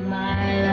my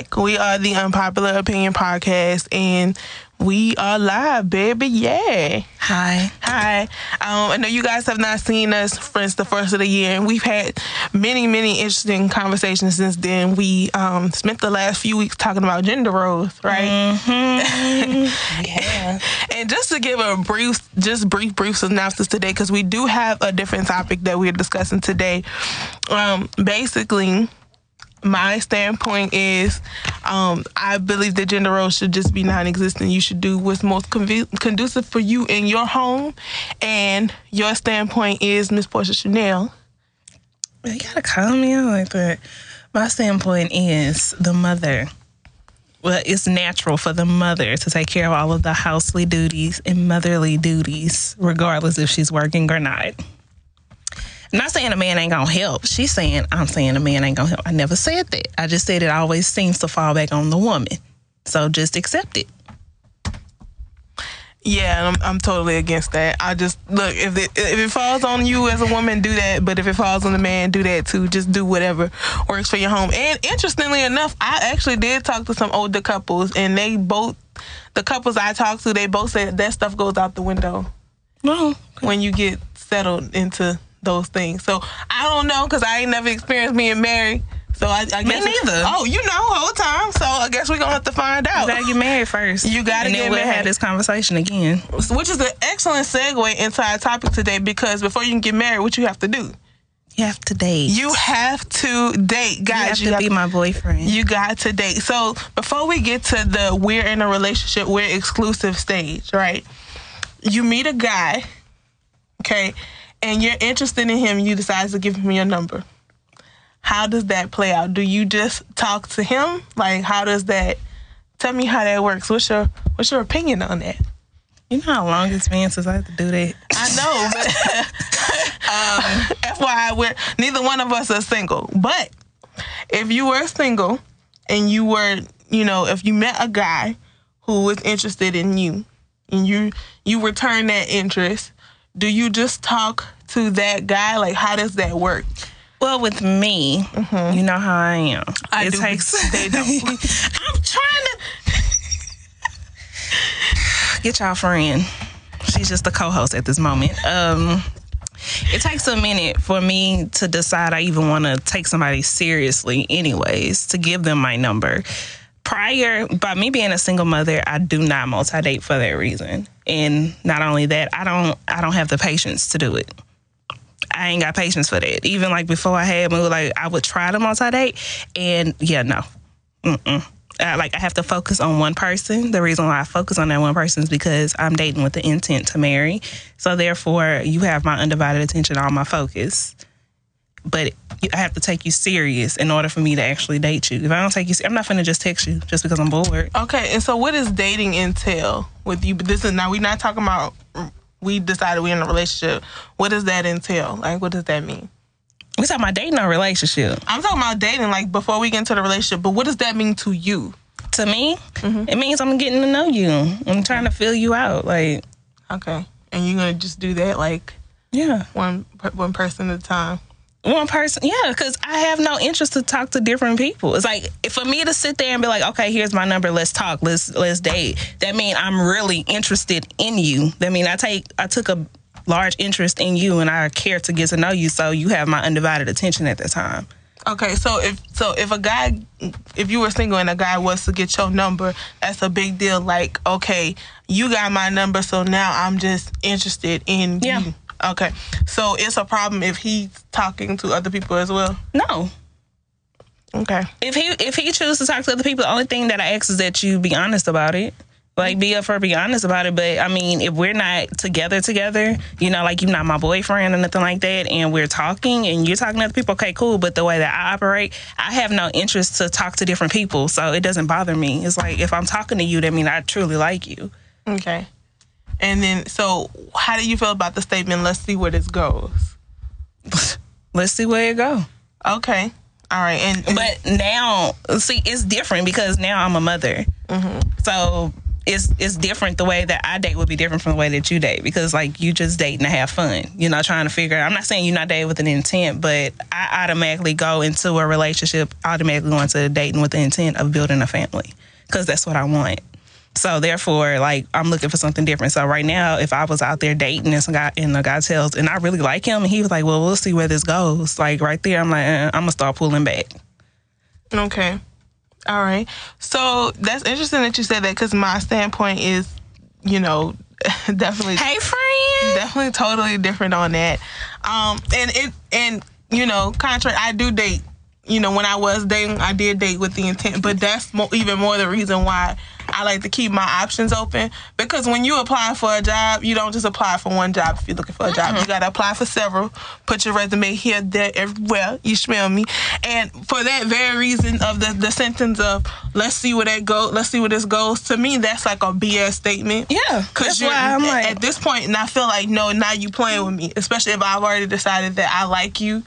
back. We are the Unpopular Opinion Podcast, and we are live, baby. Yeah. Hi. Hi. Um, I know you guys have not seen us since the first of the year, and we've had many, many interesting conversations since then. We um, spent the last few weeks talking about gender roles, right? Yeah. And just to give a brief, just brief, brief synopsis today, because we do have a different topic that we're discussing today. Um, basically, my standpoint is um, I believe that gender roles should just be non existent. You should do what's most conve- conducive for you in your home. And your standpoint is Miss Portia Chanel. You gotta call me out like that. My standpoint is the mother. Well, it's natural for the mother to take care of all of the housely duties and motherly duties, regardless if she's working or not. Not saying a man ain't gonna help. She's saying I'm saying a man ain't gonna help. I never said that. I just said it always seems to fall back on the woman. So just accept it. Yeah, I'm, I'm totally against that. I just look if it if it falls on you as a woman, do that. But if it falls on the man, do that too. Just do whatever works for your home. And interestingly enough, I actually did talk to some older couples, and they both the couples I talked to, they both said that stuff goes out the window oh, No, when you get settled into those things. So I don't know because I ain't never experienced being married. So I, I Me guess neither. Oh, you know, whole time. So I guess we're gonna have to find out. you gotta get married first. You gotta and get then we'll married. have this conversation again. which is an excellent segue into our topic today because before you can get married, what you have to do? You have to date. You have to date, guys. You have to be my boyfriend. you got to date. So before we get to the we're in a relationship, we're exclusive stage, right? You meet a guy, okay, and you're interested in him. You decide to give him your number. How does that play out? Do you just talk to him? Like, how does that? Tell me how that works. What's your What's your opinion on that? You know how long it's been since I had to do that? I know, but um, FYI, we're neither one of us are single. But if you were single and you were, you know, if you met a guy who was interested in you and you you return that interest, do you just talk to that guy? Like, how does that work? Well, with me, you know how I am. Mm-hmm. I it do. takes. They don't. I'm trying to get y'all friend. She's just a co-host at this moment. Um, it takes a minute for me to decide I even want to take somebody seriously, anyways, to give them my number. Prior, by me being a single mother, I do not multi-date for that reason. And not only that, I don't I don't have the patience to do it. I ain't got patience for that. Even like before I had moved, like I would try to multi-date, and yeah, no, Mm-mm. Uh, like I have to focus on one person. The reason why I focus on that one person is because I'm dating with the intent to marry. So therefore, you have my undivided attention, all my focus. But I have to take you serious in order for me to actually date you. If I don't take you, I'm not gonna just text you just because I'm bored. Okay, and so what is dating entail with you? But this is now we're not talking about. We decided we're in a relationship. What does that entail? Like, what does that mean? We talking about dating or relationship. I'm talking about dating, like before we get into the relationship. But what does that mean to you? To me, mm-hmm. it means I'm getting to know you. I'm trying to fill you out. Like, Okay, and you're gonna just do that like yeah. one one person at a time. One person yeah because i have no interest to talk to different people it's like for me to sit there and be like okay here's my number let's talk let's let's date that mean i'm really interested in you that mean i take i took a large interest in you and i care to get to know you so you have my undivided attention at that time Okay, so if so if a guy if you were single and a guy was to get your number, that's a big deal. Like, okay, you got my number, so now I'm just interested in Yeah. you. Okay. So it's a problem if he's talking to other people as well. no Okay. if he if he chooses to talk to other people the only thing that i ask is that you be honest about it Like be up for be honest about it. But I mean, if we're not together together, you know, like you're not my boyfriend or nothing like that, and we're talking and you're talking to other people, okay, cool. But the way that I operate, I have no interest to talk to different people. So it doesn't bother me. It's like if I'm talking to you, that means I truly like you. Okay. And then, so how do you feel about the statement? Let's see where this goes. Let's see where it go. Okay. All right. And, and But now, see, it's different because now I'm a mother. Mm-hmm. So it's it's different. The way that I date would be different from the way that you date because like you just dating to have fun. You're not trying to figure. I'm not saying you're not dating with an intent, but I automatically go into a relationship, automatically go into dating with the intent of building a family because that's what I want. So therefore, like I'm looking for something different. So right now, if I was out there dating and some guy and the guy tells and I really like him and he was like, "Well, we'll see where this goes." Like right there, I'm like, uh, I'm gonna start pulling back. Okay. All right. So that's interesting that you said that because my standpoint is, you know, definitely, Hey, friend. definitely totally different on that. Um, and it, and, you know, contrary, I do date. You know, when I was dating, I did date with the intent, but that's mo- even more the reason why I like to keep my options open. Because when you apply for a job, you don't just apply for one job if you're looking for a job. You got to apply for several, put your resume here, there, everywhere. You smell me. And for that very reason of the, the sentence of, let's see where that goes, let's see where this goes, to me, that's like a BS statement. Yeah, Cause that's you're why I'm like, at this point, and I feel like no, now you playing with me, especially if I've already decided that I like you.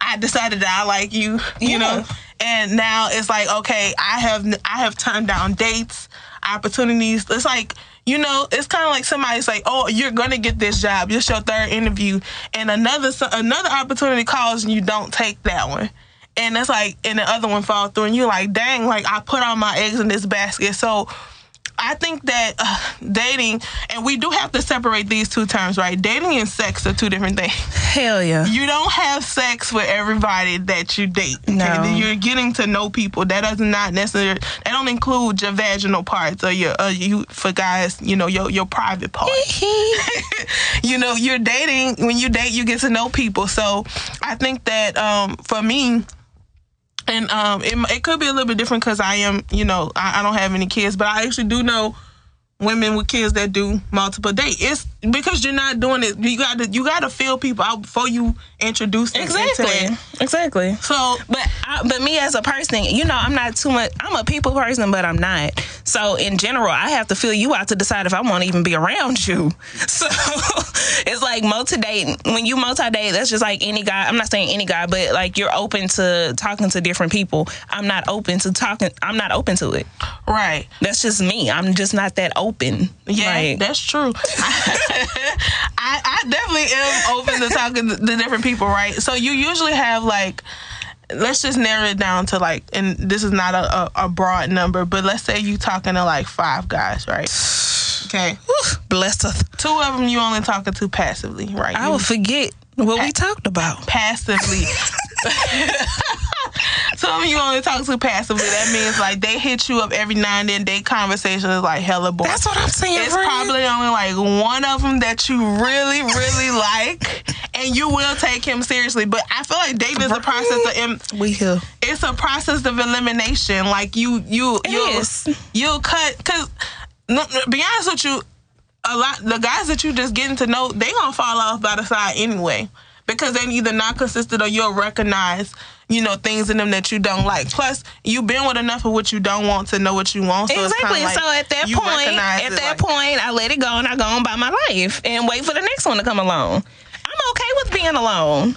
I decided that I like you, you Yeah. know, and now it's like okay, I have I have turned down dates, opportunities. It's like you know, it's kind of like somebody's like, oh, you're gonna get this job. It's your third interview, and another another opportunity calls and you don't take that one. And it's like, and the other one falls through, and you're like, dang, like I put all my eggs in this basket. So I think that uh, dating, and we do have to separate these two terms, right? Dating and sex are two different things. hell yeah. You don't have sex with everybody that you date. Okay? No. You're getting to know people. That does not necessarily. That don't include your vaginal parts or your uh, you for guys. You know your your private parts. you know you're dating. When you date, you get to know people. So I think that um, for me. And um, it, it could be a little bit different because I am, you know, I, I don't have any kids, but I actually do know women with kids that do multiple dates. It's because you're not doing it. You got to you got to feel people out before you introduce them Exactly. Exactly. So, But I, but me as a person, you know, I'm not too much. I'm a people person, but I'm not. So in general, I have to feel you out to decide if I want to even be around you. So it's like multi dating. When you multi date, that's just like any guy. I'm not saying any guy, but like you're open to talking to different people. I'm not open to talking. I'm not open to it. right. That's just me. I'm just not that open. Yeah, Like, that's true. I, I definitely am open to talking to, different people, right? So you usually have like, let's just narrow it down to like, and this is not a, a, a broad number, but let's say you talking to like five guys, right? Okay, blesseth. two of them you only talking to passively, right? I You- will forget what we talked about. passively. Some of you only talk to passively. That means like they hit you up every now and then. They conversation is like hella boring. That's what I'm saying. It's probably only like one of them that you really, really like, and you will take him seriously. But I feel like dating is a process of em- we here. it's a process of elimination. Like you, you, you, you'll cut because. Be honest with you, a lot the guys that you just getting to know, they gonna fall off by the side anyway. Because they either not consistent or you'll recognize, you know, things in them that you don't like. Plus, you've been with enough of what you don't want to know what you want. So exactly. like so at that point, at that like- point, I let it go and I go on by my life and wait for the next one to come along. I'm okay with being alone.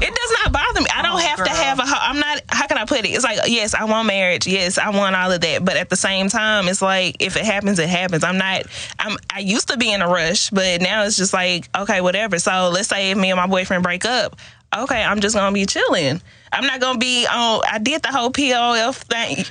It does not bother me. I don't Oh, have to have a. I'm not. How can I put it? It's like yes, I want marriage. Yes, I want all of that. But at the same time, it's like if it happens, it happens. I'm not. I'm. I used to be in a rush, but now it's just like okay, whatever. So let's say if me and my boyfriend break up. Okay, I'm just gonna be chilling. I'm not gonna be on. I did the whole POF thing.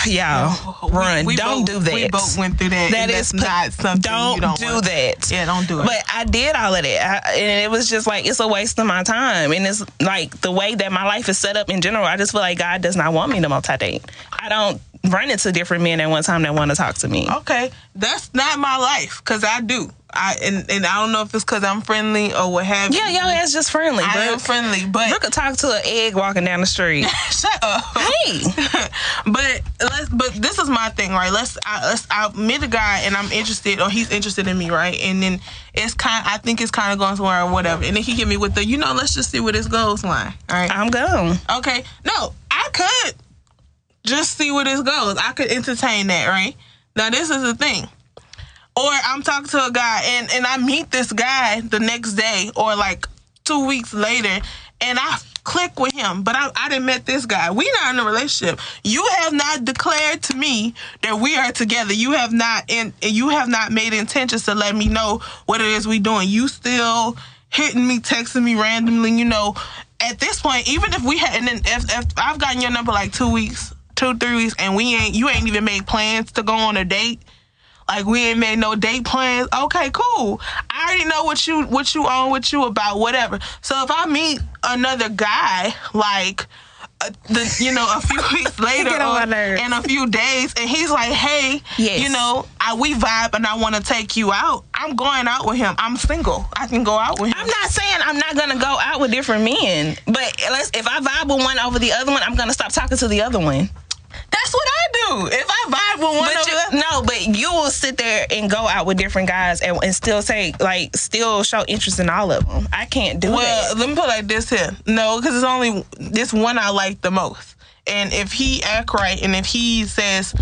Y'all, We- run. we don't both- do that. We both went through that. That and is that's not something don't, you don't do want. that. Yeah, don't do it. But I did all of that, I, and it was just like it's a waste of my time. And it's like the way that my life is set up in general. I just feel like God does not want me to multi date. I don't run into different men at one time that want to talk to me. okay, that's not my life because I do. I and, and I don't know if it's because I'm friendly or what have Yeah, you. yo, ass just friendly. I am friendly, but you could talk to an egg walking down the street. shut up. hey, but let's. But this is my thing, right? Let's. I, let's. I meet a guy and I'm interested, or he's interested in me, right? And then it's kind. I think it's kind of going somewhere or whatever. And then he hit me with the, you know, let's just see where this goes line. All right. I'm gone. Okay. No, I could just see where this goes. I could entertain that, right? Now this is the thing. Or I'm talking to a guy and, and I meet this guy the next day or like two weeks later and I click with him, but I, I didn't met this guy. We not in a relationship. You have not declared to me that we are together. You have not in you have not made intentions to let me know what it is we doing. You still hitting me, texting me randomly, you know. At this point, even if we had and then if, if I've gotten your number like two weeks, two, three weeks, and we ain't you ain't even made plans to go on a date. Like we ain't made no date plans. Okay, cool. I already know what you what you on with you about whatever. So if I meet another guy like uh, the you know a few weeks later Get on my or nerves. in a few days and he's like hey Yes. you know I, we vibe and i want to take you out i'm going out with him i'm single i can go out with him I'm not saying I'm not gonna go out with different men, but let's, if I vibe with one over the other one, I'm gonna stop talking to the other one. That's what i do if i vibe with one But of you, no, but you will sit there and go out with different guys and, and still say like still show interest in all of them. I can't do it. Well, that. let me put it like this here. No, because it's only this one I like the most. And if he act right, and if he says,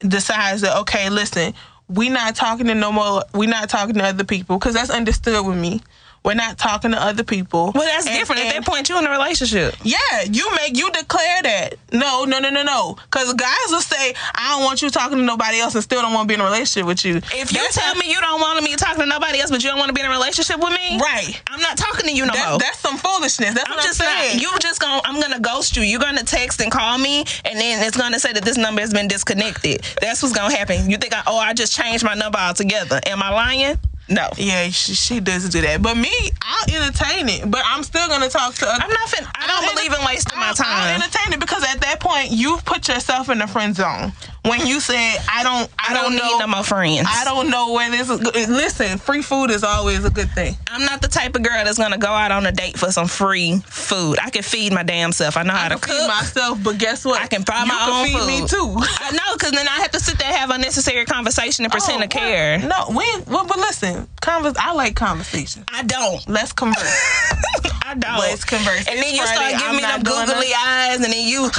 decides that okay, listen, we not talking to no more, we not talking to other people, because that's understood with me. We're not talking to other people. Well, that's And- different. At and- that point, you in a relationship. yeah, you make you declare that. No, no, no, no, no. Because guys will say, I don't want you talking to nobody else, and still don't want to be in a relationship with you. If you That's tell me you don't want me talking to nobody else, but you don't want to be in a relationship with me, right, I'm not talking to you no that's, more. that's some foolishness. That's I'm what just I'm not. saying. You just gonna. I'm gonna ghost you. You're gonna text and call me, and then it's gonna say that this number has been disconnected. That's what's gonna happen. You think I? Oh, I just changed my number altogether. Am I lying? No. Yeah, she, she does do that. But me, I'll entertain it. But I'm still gonna talk to. Other, I'm not. Fin- I don't I'll believe in wasting my I'll- I'll time. entertain it because at that point you've put yourself in the friend zone when you said I don't. I, I don't know, need no more friends. I don't know where this is. go- Listen, free food is always a good thing. I'm not the type of girl that's gonna go out on a date for some free food. I can feed my damn self. I know how to cook. feed myself, but guess what? I can buy you my can own feed food. me too. I know, because then I have to sit there and have unnecessary conversation and oh, pretend Oh, to care. No, we. Well, but listen, convers. I like conversation. I don't. Let's converse. I don't. Let's converse. And then you Friday, start giving I'm me them googly eyes, and then you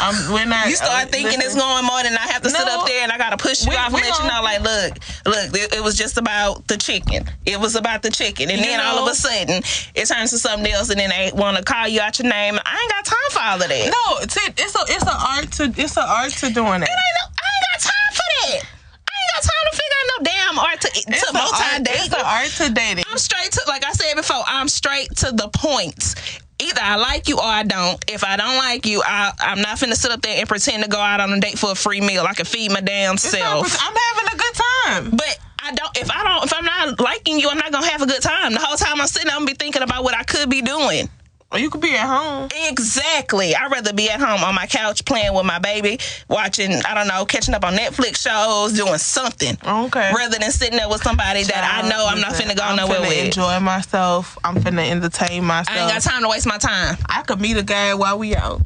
um, we're not. you start uh, thinking it's going more than I have to sit up there and I gotta push you We- off and let you know, like, look, look, it, it was just about the chicken. It was about the chicken, and You then all of a sudden it turns to something else, and then they want to call you out your name. I ain't got time for all of that. No, it's a it's a art to it's an art to doing that. It ain't no, I ain't got time for that. I ain't got time to figure out no damn art to, It's to multi It's date. an art to dating. I'm straight to, like I said before, I'm straight to the point. Either I like you or I don't. If I don't like you, I, I'm not finna sit up there and pretend to go out on a date for a free meal. I can feed my damn It's self. I'm having a good time. But I don't. If I don't, if I'm not liking you, I'm not gonna have a good time. The whole time I'm sitting, I'm gonna be thinking about what I could be doing. Or you could be at home. Exactly. I'd rather be at home on my couch playing with my baby, watching, I don't know, catching up on Netflix shows, doing something. Okay. Rather than sitting there with somebody that I know I'm not finna go I'm nowhere finna with. enjoy myself. I'm finna entertain myself. I ain't got time to waste my time. I could meet a guy while we out.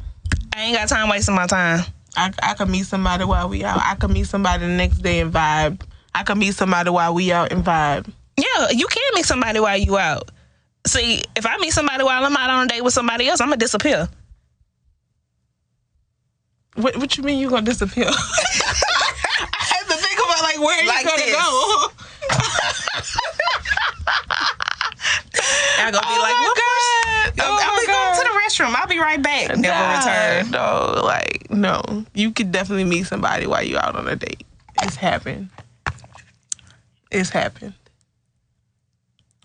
I ain't got time wasting my time. I, I could meet somebody while we out. I could meet somebody the next day and vibe. I could meet somebody while we out and vibe. Yeah, you can meet somebody while you out. See, if I meet somebody while I'm out on a date with somebody else, I'm gonna disappear. What, what you mean you gonna disappear? I have to think about like where Like you gonna this. go. I'm gonna be Oh like, my what God. I'll, Oh I'll my be going God. to the restroom. I'll be right back. Never Nah, return. No, like no. You could definitely meet somebody while you're out on a date. It's happened. It's happened.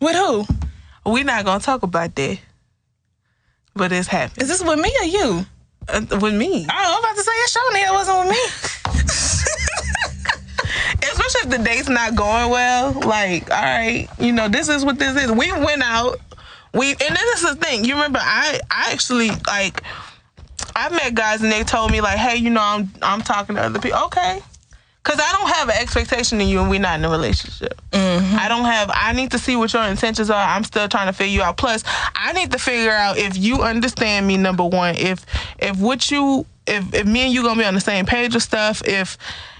With who? We're not gonna talk about that. But it's happened. Is this with me or you? Uh, with me. Oh, I'm about to say it showing it wasn't with me. Especially if the date's not going well. Like, all right, you know, this is what this is. We went out. We and this is the thing. You remember I I actually like I met guys and they told me like, hey, you know, I'm I'm talking to other people. Okay. Cause I don't have an expectation of you and we're not in a relationship. Mm-hmm. I don't have. I need to see what your intentions are. I'm still trying to figure you out. Plus, I need to figure out if you understand me. Number one, if if what you if if me and you gonna be on the same page of stuff. If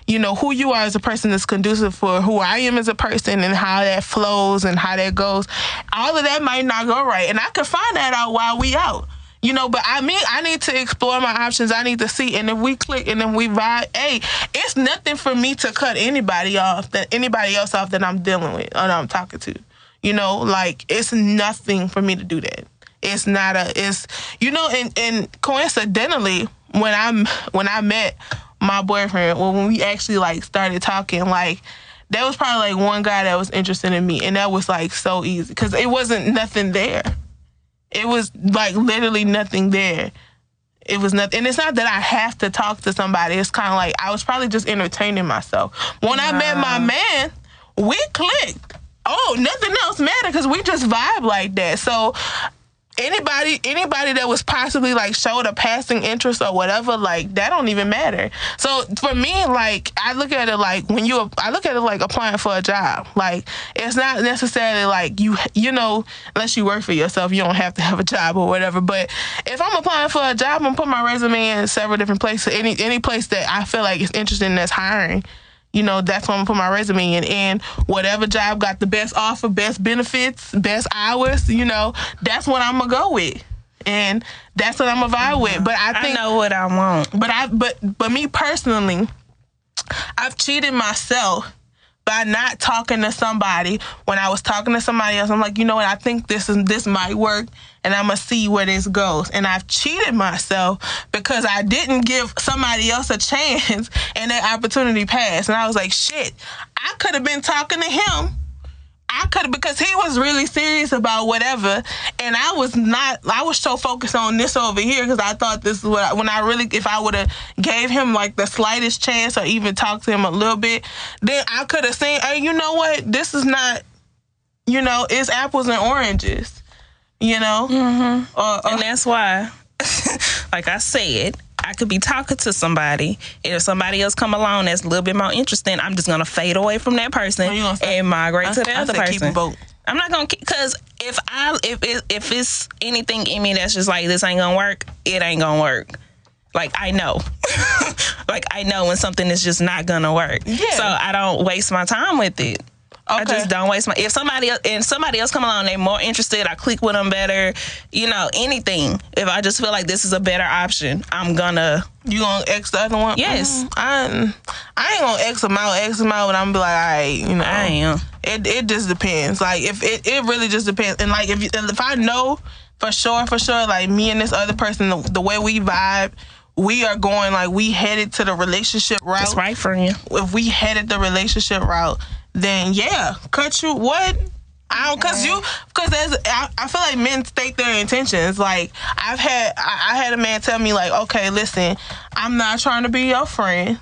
you know who you are as a person is conducive for who I am as a person and how that flows and how that goes. All of that might not go right, and I can find that out while we out. You know, but I mean, I need to explore my options. I need to see, and if we click and then we vibe, hey, it's nothing for me to cut anybody off that anybody else off that I'm dealing with or that I'm talking to. You know, like it's nothing for me to do that. It's not a. It's you know, and and coincidentally, when I'm when I met my boyfriend, well, when we actually like started talking, like there was probably like one guy that was interested in me, and that was like so easy because it wasn't nothing there. It was like literally nothing there. It was nothing, and it's not that I have to talk to somebody. It's kind of like I was probably just entertaining myself. When I met my man, we clicked. Oh, nothing else mattered because we just vibe like that. So anybody anybody that was possibly like showed a passing interest or whatever like that don't even matter. So for me like i look at it like when you i look at it like applying for a job. Like it's not necessarily like you you know unless you work for yourself you don't have to have a job or whatever. But if i'm applying for a job i'm gonna put my resume in several different places any any place that i feel like is interested in that's hiring you know, that's what I'm gonna put my resume in. And whatever job got the best offer, best benefits, best hours, you know, that's what I'm gonna go with. And that's what I'm gonna vibe with. But I think I know what I want. but I but but me personally, I've cheated myself by not talking to somebody when I was talking to somebody else. I'm like, you know what? I think this is this might work, and I'm gonna see where this goes. And I've cheated myself because I didn't give somebody else a chance, and that opportunity passed. And I was like, shit, I could have been talking to him. I could because he was really serious about whatever, and I was not. I was so focused on this over here because I thought this is what. I, when I really, if I would have gave him like the slightest chance or even talked to him a little bit, then I could have seen. Hey, you know what? This is not. You know, it's apples and oranges. You know, mm-hmm. or, or, And that's why, like I said, I could be talking to somebody, and if somebody else come along that's a little bit more interesting, I'm just gonna fade away from that person What you gonna say? and migrate I- to the I other keep person. them both. I'm not gonna because if I if it, if it's anything in me that's just like this ain't gonna work, it ain't gonna work. Like I know, like I know when something is just not gonna work. Yeah. So I don't waste my time with it. I just don't waste my. If somebody else and somebody else come along, they're more interested. I click with them better. You know, anything. If I just feel like this is a better option, I'm gonna. you gonna X the other one? Yes. Mm, I I ain't gonna X them out, X them out, and I'm gonna be like, all right, you know. I am. It it just depends. Like if it, it really just depends. And like if you, if I know for sure for sure like me and this other person the, the way we vibe, we are going like we headed to the relationship route. That's right, friend. If we headed the relationship route, then yeah, cut you what. I don't, cause you, cause there's, I, I feel like men state their intentions. Like I've had, I, I had a man tell me like, okay, listen, I'm not trying to be your friend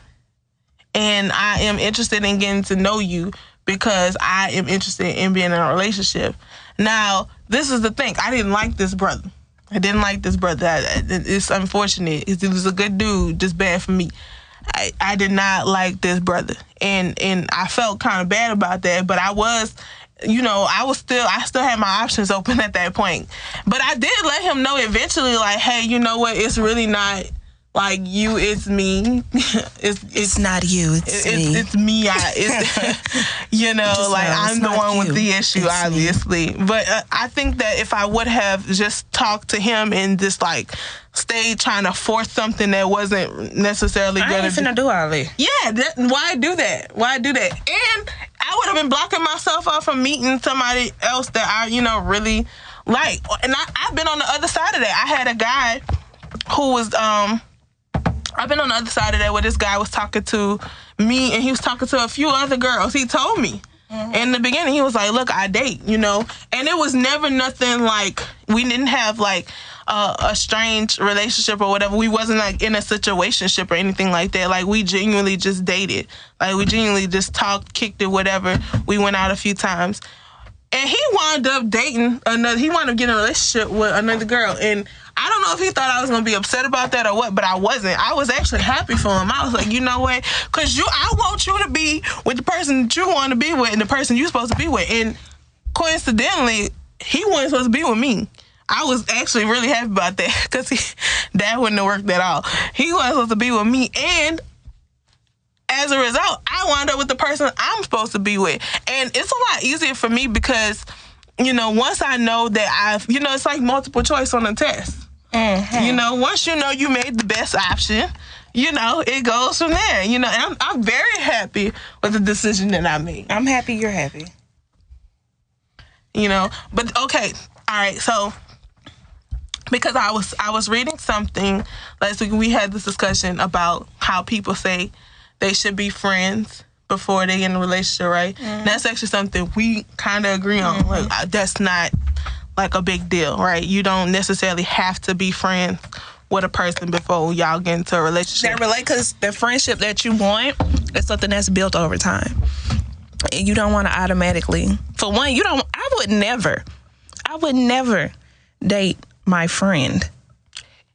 and I am interested in getting to know you because I am interested in being in a relationship. Now, this is the thing. I didn't like this brother. I didn't like this brother. I- it's unfortunate. He was a good dude, just bad for me. I, I did not like this brother, and and I felt kind of bad about that. But I was, you know, I was still I still had my options open at that point. But I did let him know eventually, like, hey, you know what? It's really not like you. It's me. it's it's not you. It's, it's, it's me. I, it's, you know, Just like know I'm the one with the issue, It's me. obviously. But uh, I think that if I would have just talked to him and just like stayed trying to force something that wasn't necessarily I gonna ain't finna do all that. yeah, that, why do that? Why do that? And I would have been blocking myself off from meeting somebody else that I, you know, really like. And I, I've been on the other side of that. I had a guy who was, um, I've been on the other side of that where this guy was talking to me and he was talking to a few other girls. He told me. In the beginning, he was like, "Look, I date," you know, and it was never nothing like we didn't have like a, a strange relationship or whatever. We wasn't like in a situationship or anything like that. Like we genuinely just dated. Like we genuinely just talked, kicked it, whatever. We went out a few times, and he wound up dating another. He wound up getting a relationship with another girl, and I don't know if he thought I was gonna be upset about that or what, but I wasn't. I was actually happy for him. I was like, you know what? Cause you, I want you to be with the person that you want to be with, and the person you're supposed to be with, and coincidentally, he wasn't supposed to be with me. I was actually really happy about that because that wouldn't have worked at all. He wasn't supposed to be with me, and as a result, I wound up with the person I'm supposed to be with. And it's a lot easier for me because, you know, once I know that I've, you know, it's like multiple choice on a test. Mm-hmm. You know, once you know you made the best option, you know, it goes from there. You know, and I'm, I'm very happy with the decision that I made. I'm happy you're happy. You know, but okay, all right, so because I was I was reading something last week. We had this discussion about how people say they should be friends before they get in a relationship, right? That's actually something we kind of agree on. Like uh, that's not like a big deal, right? You don't necessarily have to be friends with a person before y'all get into a relationship. That relate because the friendship that you want is something that's built over time. And you don't want to automatically. For one, you don't. I would never. I would never date my friend.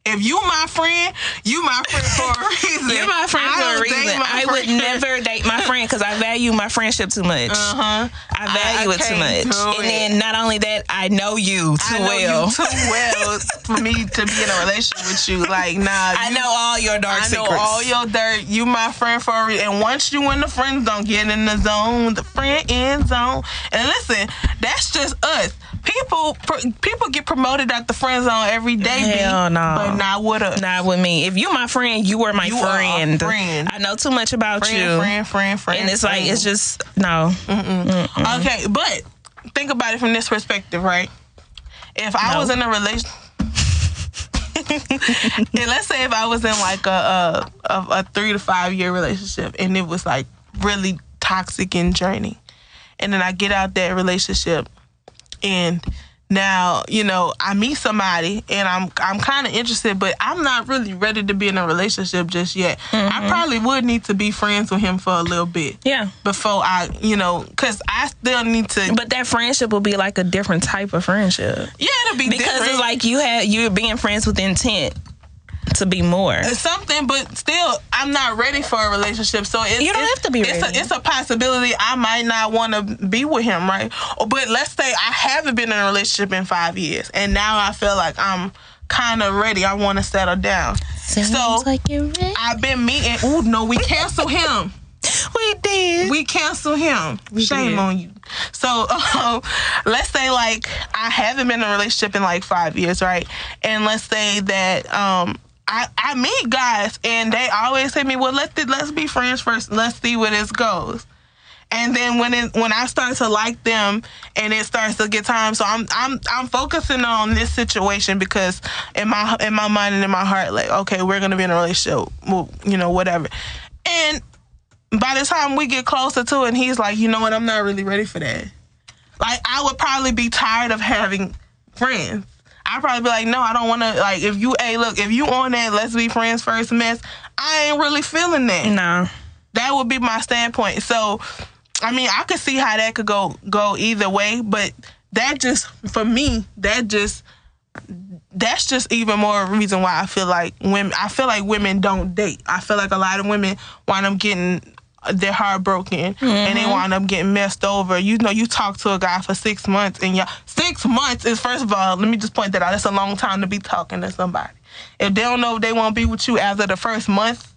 if you my friend, you my friend for a reason. You're my friend I for a reason. I would never date my friend because I value my friendship too much. Uh-huh. I value I it too much. And it. then not only that, I know you too I know well. you too well for me to be in a relationship with you. Like, nah, I you- know all your dark I know secrets. all your dirt. You my friend for a reason. And once you in the friend zone, get in the zone, the friend end zone. And listen, that's just us. People, pr- people get promoted at the friend zone every day. B, Hell no. but not with us. Not with me. If you my friend, you were my You are a friend. friend. I know too much about friend, you. friend, friend, friend. and it's like it's just no. Okay, but think about it from this perspective, right? If I No. was in a relationship. and let's say if I was in like a, a a a three to five year relationship, and it was like really toxic and draining, and then I get out that relationship, and now you know I meet somebody, and I'm I'm kind of interested, but I'm not really ready to be in a relationship just yet. I mm-hmm. probably would need to be friends with him for a little bit Yeah. before I, you know, because I still need to. But that friendship will be like a different type of friendship. yeah, it'll be Because different. it's like you had you're being friends with intent to be more. Something, but still, I'm not ready for a relationship. So it's, You don't it's- have to be it's ready. A, it's a possibility I might not want to be with him, right? But let's say I haven't been in a relationship in five years, and now I feel like I'm kind of ready. I want to settle down. Sounds so I've been meeting. Ooh, no, we cancel him. we did. we cancel him. Shame did. on you. So um, let's say like I haven't been in a relationship in like five years, right? And let's say that um, I I meet guys and they always say to me, well let's let's be friends first. Let's see where this goes. And then when it when I start to like them and it starts to get time, so I'm I'm I'm focusing on this situation because in my in my mind and in my heart, like okay, we're gonna be in a relationship, well, you know, whatever. And by the time we get closer to it, and he's like, you know what, I'm not really ready for that. Like, I would probably be tired of having friends. I'd probably be like, no, I don't want to. Like, if you, hey, look, if you on that, let's be friends first mess, I ain't really feeling that. no. That would be my standpoint. So, I mean, I could see how that could go go either way, but that just for me, that just that's just even more reason why I feel like women. I feel like women don't date. I feel like a lot of women wind up getting their heart broken and they mm-hmm. wind up getting messed over. You know, you talk to a guy for six months and y'all six months is first of all. Let me just point that out. That's a long time to be talking to somebody. If they don't know if they won't be with you after the first month,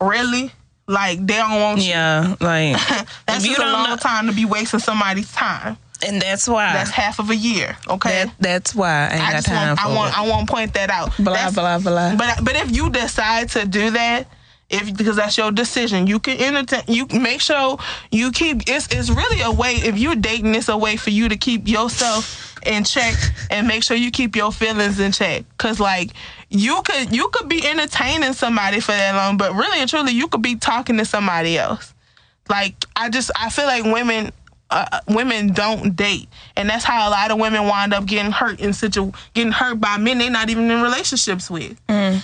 really, like they don't want you. Yeah, like That's just a don't long know- time to be wasting somebody's time. and that's why That's half of a year. Okay. that, that's why I ain't I got time want, for I want it. I want to point that out. blah That's- blah blah. But but if you decide to do that, if because that's your decision, you can entertain. You make sure you keep. It's it's really a way. If you're dating, it's a way for you to keep yourself in check and make sure you keep your feelings in check. Cause like you could you could be entertaining somebody for that long, but really and truly you could be talking to somebody else. Like I just I feel like women uh, women don't date, and that's how a lot of women wind up getting hurt in situ getting hurt by men they're not even in relationships with.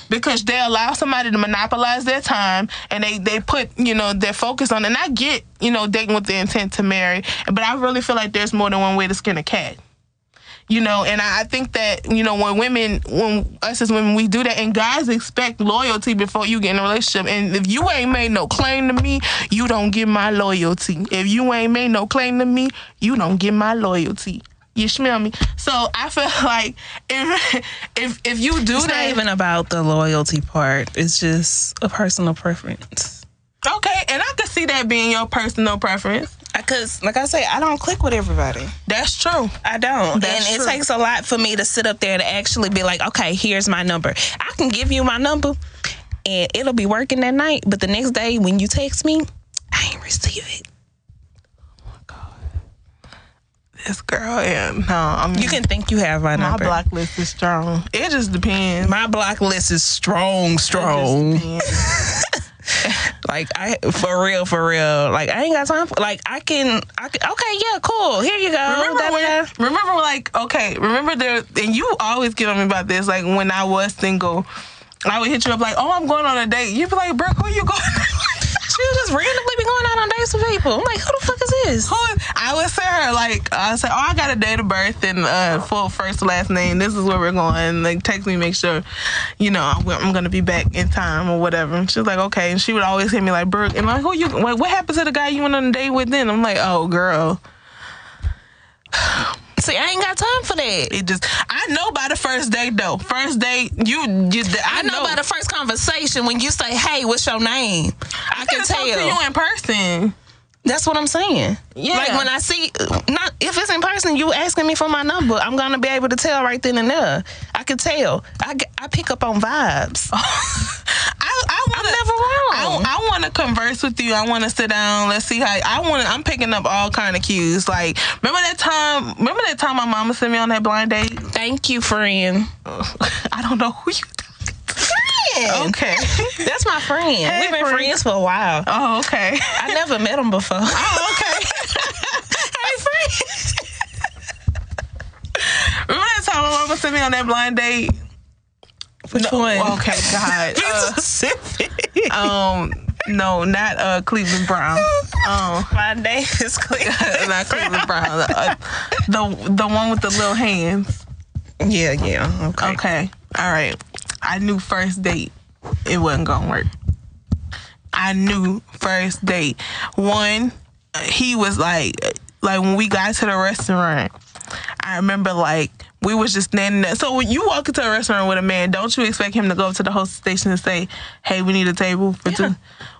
Because they allow somebody to monopolize their time and they they put you know their focus on. And I get you know dating with the intent to marry, but I really feel like there's more than one way to skin a cat you know and I, think that you know when women when us as women we do that and guys expect loyalty before you get in a relationship. And if you ain't made no claim to me you don't get my loyalty. If you ain't made no claim to me you don't get my loyalty. You smell me? So i feel like if if, if you do It's that not even about the loyalty part. It's just a personal preference. okay and i can see that being your personal preference Because, like I say, I don't click with everybody. that's true I don't. That's and true. it takes a lot for me to sit up there to actually be like, okay, here's my number. I can give you my number and it'll be working that night. But the next day when you text me, I ain't receive it. Oh my God. this girl yeah no i'm You can think you have my my number. block list is strong it just depends my block list is strong, strong. Like I for real, for real. Like I ain't got time for like I can I can okay, yeah, cool. Here you go. Remember da, when? da. Remember like okay. Remember there, and you always get on me about this. Like when I was single, I would hit you up like, "Oh, I'm going on a date." You'd be like, bro, who you going?" Just randomly be going out on dates with people. I'm like, who the fuck is this? Who I would say her like I say, "Oh, I got a date of birth and uh, full first last name. This is where we're going." Like text me, make sure, you know, I'm, I'm gonna be back in time or whatever. And she was like, "Okay," and she would always hit me like, "Brooke," and I'm like, "Who you? What, what happened to the guy you went on a date with?" Then I'm like, "Oh, girl." See, I ain't got time for that. It just I know by the first date though. First date, you, you I, I know by the first conversation when you say, "Hey, what's your name?" Can gotta talk tell. to you in person. That's what I'm saying. Yeah. Like when I see, not if it's in person, you asking me for my number, I'm gonna be able to tell right then and there. I can tell. I, I pick up on vibes. I, I I'm wanna, never wrong. I, I want to converse with you. I want to sit down. Let's see how I want. I'm picking up all kind of cues. Like remember that time? Remember that time my mama sent me on that blind date? Thank you, friend. I don't know who you. Friend. Okay. That's my friend. We've been friend. friends for a while. oh, okay. I never met him before. Oh, okay. hey, friend. remember that time my mama sent me on that blind date? Which one? Okay, God. Uh, um, no, not uh Cleveland Brown. Um. my name is Cleveland. not Cleveland Brown. Uh, the the one with the little hands. yeah, yeah. Okay. Okay. All right. I knew first date it wasn't gonna work. I knew first date. One, he was like, like when we got to the restaurant, I remember like we was just standing there. So when you walk into a restaurant with a man, don't you expect him to go up to the host station and say, "Hey, we need a table for two?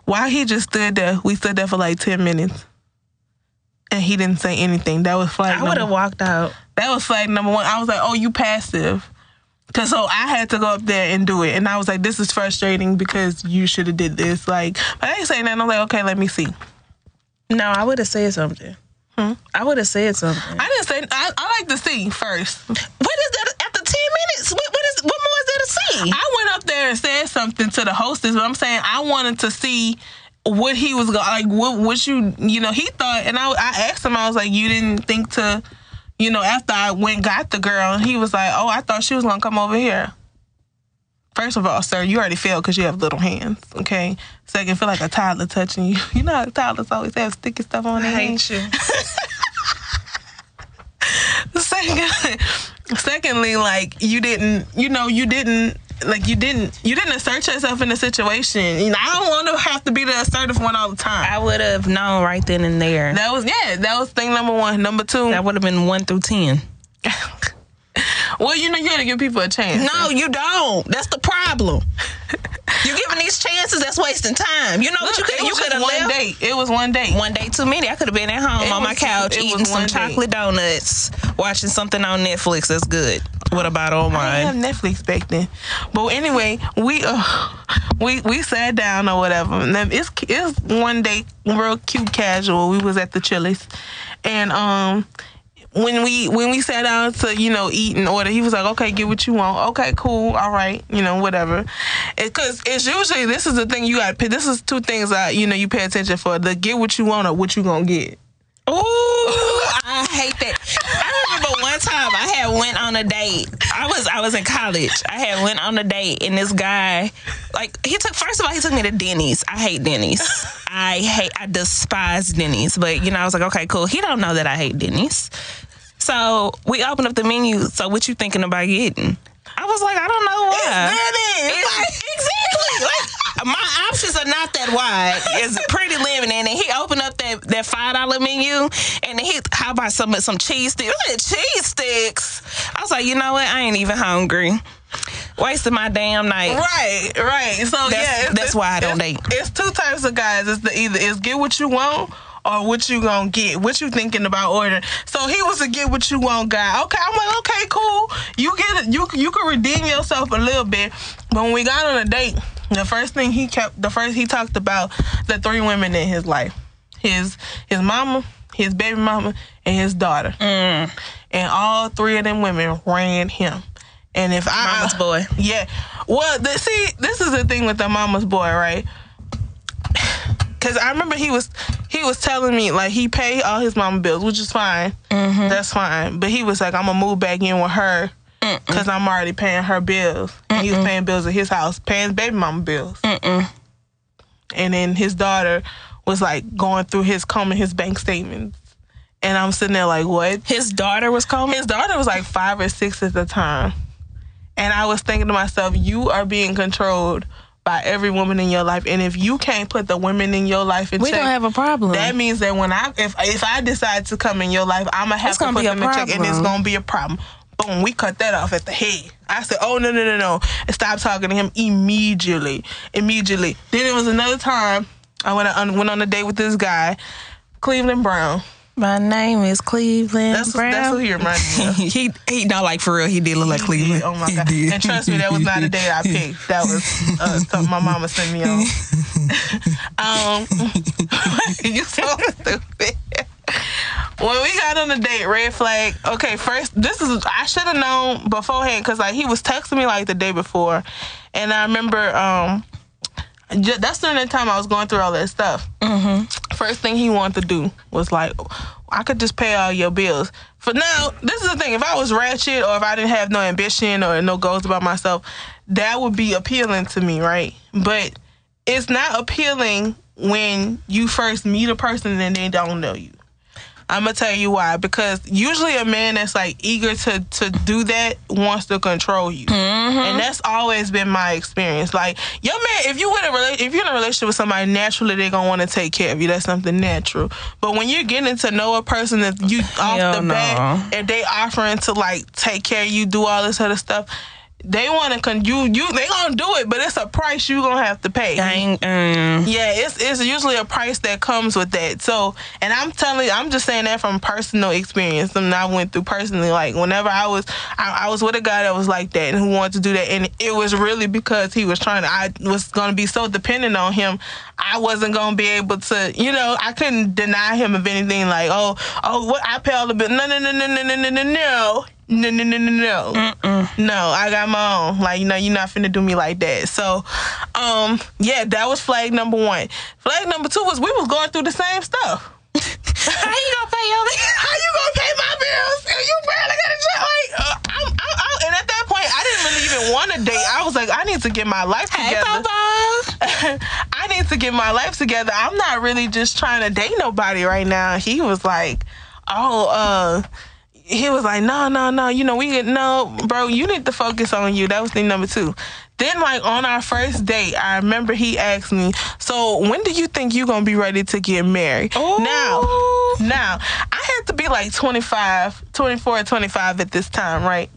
Why he just stood there? We stood there for like ten minutes, and he didn't say anything. That was flag. I would have walked out. that was flag number one. I was like, oh, you passive. Cause so I had to go up there and do it, and I was like, this is frustrating because you should have did this. Like, but I ain't saying that. I'm like, okay, let me see. No, I would have said something. Hmm? I would have said something. I didn't say. I, I like to see first. What is that after 10 minutes? What, what is what more is there to see? I went up there and said something to the hostess, but I'm saying I wanted to see what he was going like. What what you you know he thought, and I I asked him. I was like, you didn't think to, you know, after I went got the girl, he was like, oh, I thought she was gonna come over here. First of all, sir, you already failed because you have little hands. Okay. Second, feel like a toddler touching you. You know how toddlers always have sticky stuff on their hands. you. Second, secondly, like you didn't, you know, you didn't, like you didn't, you didn't assert yourself in the situation. You know, I don't want to have to be the assertive one all the time. I would have known right then and there. that was yeah, that was thing number one. Number two, That would have been one through 10. well, you know, you got to give people a chance. No, you don't. That's the problem. You're giving these chances, that's wasting time. You know what you could you was could have one left. date. It was one date. One day too many. I could have been at home It on my couch eating some chocolate donuts, watching something on Netflix. That's good. What about I mine? didn't have Netflix back then. But anyway, we uh, we we sat down or whatever. And then it's it's one day real cute casual. We was at the Chili's, and um. When we when we sat down to you know eat and order, he was like, "Okay, get what you want. Okay, cool, all right, you know whatever." Because it's usually this is the thing you got. This is two things that you know you pay attention for: the get what you want or what you gonna get. Ooh, on a date. I was I was in college. I had went on a date and this guy, like he took first of all he took me to Denny's. I hate Denny's. I hate I despise Denny's. But you know I was like okay cool. He don't know that I hate Denny's. So we opened up the menu. So what you thinking about getting? I was like I don't know why. It's- exactly. Like my options are not that wide. It's pretty limited. That, that five dollar menu and he how about some some cheese sticks? Look at cheese sticks. I was like, you know what? I ain't even hungry. wasting my damn night. Right, right. So That's- yeah, it's- that's why I don't date. It's two types of guys. It's the either it's get what you want or what you gonna get. What you thinking about ordering? So he was a get what you want guy. Okay, I'm like, okay, cool. You get it. You you can redeem yourself a little bit. But when we got on a date, the first thing he kept, the first he talked about the three women in his life, his his mama, his baby mama, and his daughter. Mm. And all three of them women ran him. And if I Mama's boy. yeah. Well, the, see, this is the thing with the mama's boy, right? Cause I remember he was he was telling me like he paid all his mama bills, which is fine. Mm-hmm. That's fine. But he was like, I'm gonna move back in with her because I'm already paying her bills. And he was paying bills at his house, paying his baby mama bills. And then his daughter was like going through his combing his bank statements, and I'm sitting there like, what? His daughter was coming. His daughter was like five or six at the time. And I was thinking to myself, you are being controlled by every woman in your life. And if you can't put the women in your life in We check, don't have a problem. that means that when I if if I decide to come in your life, I'ma have It's to gonna put them in check and it's gonna be a problem. Boom, we cut that off at the head. I said, Oh no no no no and stop talking to him immediately. Immediately. Then it was another time I went on went on a date with this guy, Cleveland Brown. My name is Cleveland That's Brown. that's who he reminded me of. he he not like for real. He did look like Cleveland. Oh my god! And trust me, that was not a date I picked. That was uh, something my mama sent me on. um, you so stupid. When we got on the date, red flag. Okay, first, this is I should have known beforehand because like he was texting me like the day before, and I remember um, that's during the time I was going through all that stuff. Mm-hmm. First thing he wanted to do was like, I could just pay all your bills. For now, this is the thing. If I was ratchet or if I didn't have no ambition or no goals about myself, that would be appealing to me, right? But it's not appealing when you first meet a person and they don't know you. I'm gonna tell you why. Because usually a man that's like eager to to do that wants to control you, mm-hmm. and that's always been my experience. Like your man, if you in a rela- if you're in a relationship with somebody, naturally they're gonna want to take care of you. That's something natural. But when you're getting to know a person that you off Hell the no. bat, if they offering to like take care of you, do all this other stuff. They want to con you you they gonna do it, but it's a price you gonna have to pay. Dang, um, Yeah, it's it's usually a price that comes with that. So, and I'm telling you, I'm just saying that from personal experience. Something I went through personally. Like whenever I was, I, I was with a guy that was like that and who wanted to do that, and it was really because he was trying to. I was gonna be so dependent on him. I wasn't gonna be able to, you know, I couldn't deny him of anything. Like, oh, oh, what I pay all the bill. No, no, no, no, no, no, no, no, no. No, no, no, no, no. No, I got my own. Like, you know, you're not finna do me like that. So, um, yeah, that was flag number one. Flag number two was we was going through the same stuff. how you gonna pay your How you gonna pay my bills and you barely got a job? Like, uh, I'm, I'm, I'm, and at that point, I didn't really even want to date. I was like, I need to get my life Hey, together. Papa. I need to get my life together. I'm not really just trying to date nobody right now. He was like, oh, uh, he was like, no, no, no. You know, we get no, bro. You need to focus on you. That was thing number two. Then, like on our first date, I remember he asked me, "So when do you think you're gonna be ready to get married?" Now, now I had to be like 25, 24, 25 at this time, right?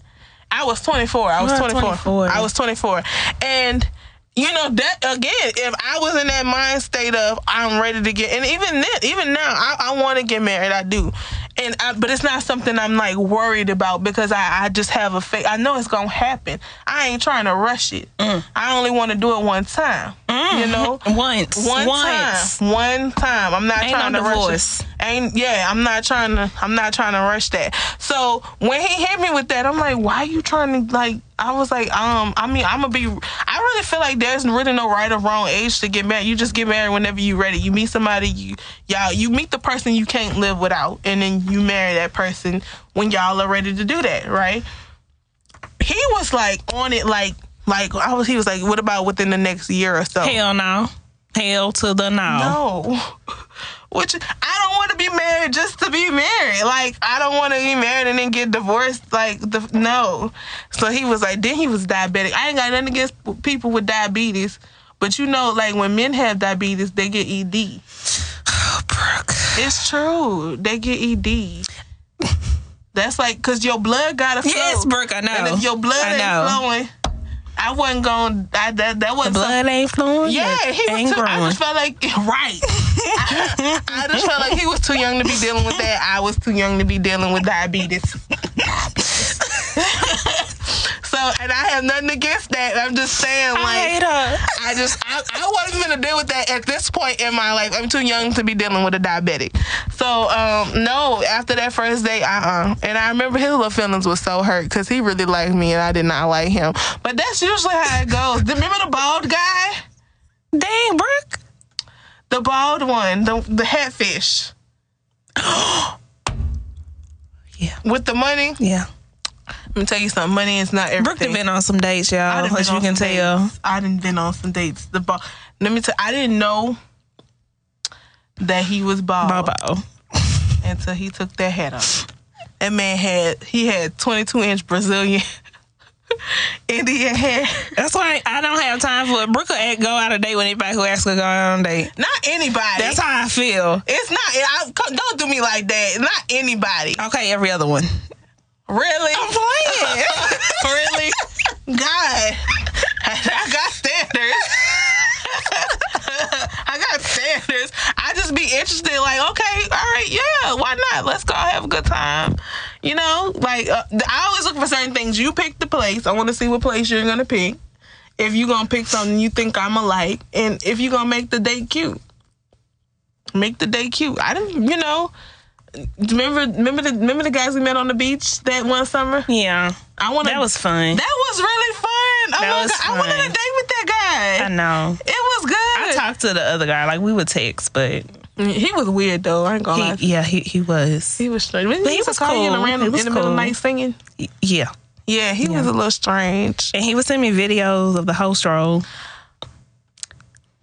I was 24. I was 24. 24. I was 24. And you know that again, if I was in that mind state of I'm ready to get, and even then, even now, I, I want to get married. I do, and I, but it's not something I'm like worried about because I, I just have a faith. I know it's gonna happen. I ain't trying to rush it. Mm. I only want to do it one time. You mm-hmm. know, Once. one Once. time, one time. I'm not Ain't trying no to rush divorce. it. Ain't yeah. I'm not trying to. I'm not trying to rush that. So when he hit me with that, I'm like, why are you trying to like? I was like, um, I mean, I'm gonna be. I really feel like there's really no right or wrong age to get married. You just get married whenever you're ready. You meet somebody, you y'all, you meet the person you can't live without, and then you marry that person when y'all are ready to do that, right? he was like on it like like I was he was like, what about within the next year or so? Hell no. Hell to the no. No. Which I don't want to be married just to be married. Like I don't want to be married and then get divorced. Like the no. So he was like, then he was diabetic. I ain't got nothing against people with diabetes, but you know, like when men have diabetes, they get ED. Oh, Brooke. It's true. They get ED. That's like because your blood gotta flow. Yes, Brooke, I know. And if your blood I ain't know. flowing, I wasn't going. I, that that wasn't. blood ain't flowing. yeah, he was too. I just felt like right. I, I just felt like he was too young to be dealing with that. I was too young to be dealing with diabetes. so, and I have nothing against that. I'm just saying, I like, her. I just I, I wasn't gonna deal with that at this point in my life. I'm too young to be dealing with a diabetic. So um no, after that first date, uh uh And I remember his little feelings was so hurt because he really liked me and I did not like him. But that's usually how it goes. Remember the bald guy? Dang, Brooke. The bald one, the the hatfish Yeah. with the money. Yeah. Let me tell you something. Money is not Brooke everything. done been on some dates, y'all. I As you can tell. dates. I didn't been on some dates. The bald. Let me tell. I didn't know that he was bald. Bobo. until he took that hat off. That man had he had 22 inch Brazilian Indian hair. That's why I don't have time for it. Brooke will go out a date with anybody who asks her to go out on a date. Not anybody. That's how I feel. it's not. I, don't do me like that. Not anybody. Okay, every other one. Really? I'm playing. really? God, I got standards. I got standards. I just be interested, like, okay, all right, yeah, why not? Let's go have a good time. You know, like uh, I always look for certain things. You pick the place. I want to see what place you're gonna pick. If you're gonna pick something you think I'm a like, and if you're gonna make the date cute, make the date cute. I didn't, you know. Remember, remember the remember the guys we met on the beach that one summer. Yeah. I want That was fun. that was really fun. Oh That was god, I wanted fun. a date with that guy. I know. It was good. I talked to the other guy, like we would text, but he was weird though. I ain't gonna lie. yeah, he he was. He was strange. But he he was was calling you in the, random, He was in the middle of the night singing. Yeah. Yeah, he was a little strange. And he would send me videos of the whole stroll.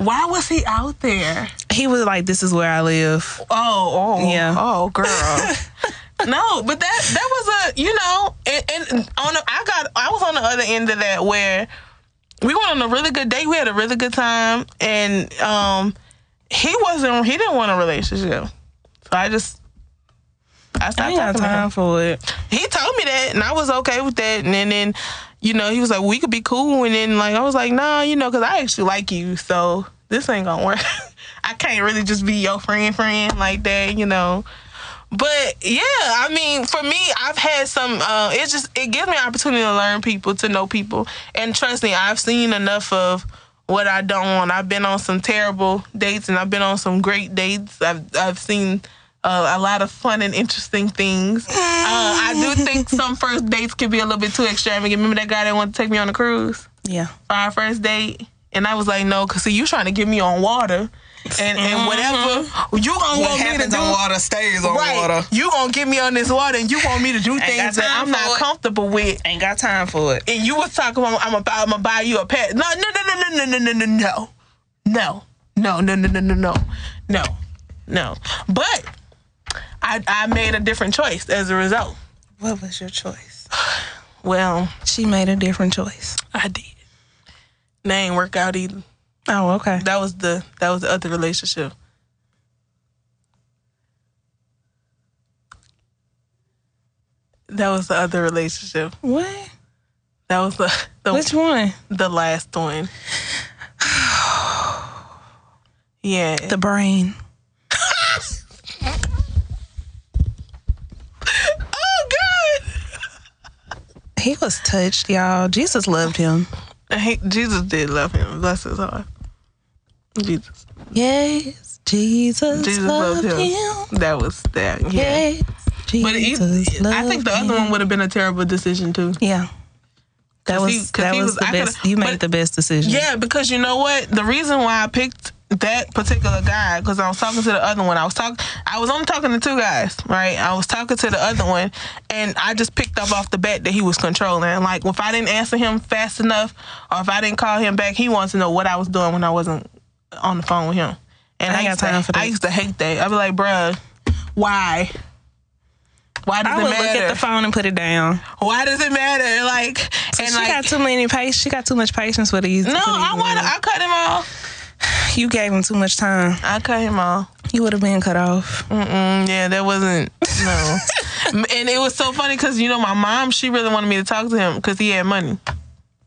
Why was he out there? He was like, "This is where I live." Oh, oh, Yeah. Oh, girl. no, but that that was a you know, and, and on the, I got I was on the other end of that where we went on a really good date. We had a really good time, and um, he wasn't. He didn't want a relationship, so I just I I stopped got talking to him. time for it. He told me that, and I was okay with that. And then, then you know, he was like, "We could be cool." And then, like, I was like, "Nah, you know, because I actually like you, so this ain't gonna work. I can't really just be your friend, friend like that, you know." But yeah, I mean, for me, I've had some. Uh, it just it gives me an opportunity to learn people, to know people, and trust me, I've seen enough of what I don't want. I've been on some terrible dates, and I've been on some great dates. I've I've seen uh, a lot of fun and interesting things. Uh, I do think some first dates can be a little bit too extravagant. Remember that guy that wanted to take me on a cruise Yeah. for our first date? And I was like, no, because see, you trying to get me on water. And, and whatever you gonna What want me to happens do, on water stays on right? water. You gonna get me on this water, and you want me to do things that I'm not it. comfortable with. Ain't got time for it. And you was talking about I'm about I'm gonna buy you a pet. No, no, no, no, no, no, no, no, no, no, no, no, no, no, no, no, no, no. But I I made a different choice as a result. What was your choice? Well, She made a different choice. I did. That ain't work out either. Oh, okay. That was the that was the other relationship. That was the other relationship. What? That was the the, Which one? the last one. Yeah. The brain. oh God. He was touched, y'all. Jesus loved him. He, Jesus did love him. Bless his heart. Jesus. Yes, Jesus, Jesus loved, loved him. him. That was that. Yeah. Yes, But he, Jesus I think the other him. one would have been a terrible decision too. Yeah. That was he- that he was, was- the best. You made but- the best decision. Yeah, because you know what? The reason why I picked that particular guy because I was talking to the other one. I was talking. I was only talking to two guys, right? I was talking to the other one, and I just picked up off the bat that he was controlling. Like if I didn't answer him fast enough, or if I didn't call him back, he wants to know what I was doing when I wasn't on the phone with him. And I I, used got time to, for that. I used to hate that. I'd be like, bruh, why? Why does I it would matter? look at the phone and put it down. Why does it matter? Like, And and she like, got too many patience. She got too much patience for these. no, I want. I cut him off. You gave him too much time. I cut him off. You would have been cut off. Mm-mm, yeah, that wasn't no. and it was so funny because you know my mom, she really wanted me to talk to him because he had money.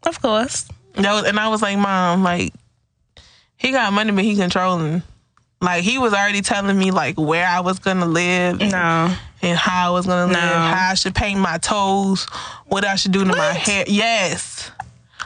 Of course. That was, and I was like, mom, like he got money, but he controlling. Like he was already telling me like where I was gonna live No. and how I was gonna live, how I should paint my toes, what I should do to my hair. Yes,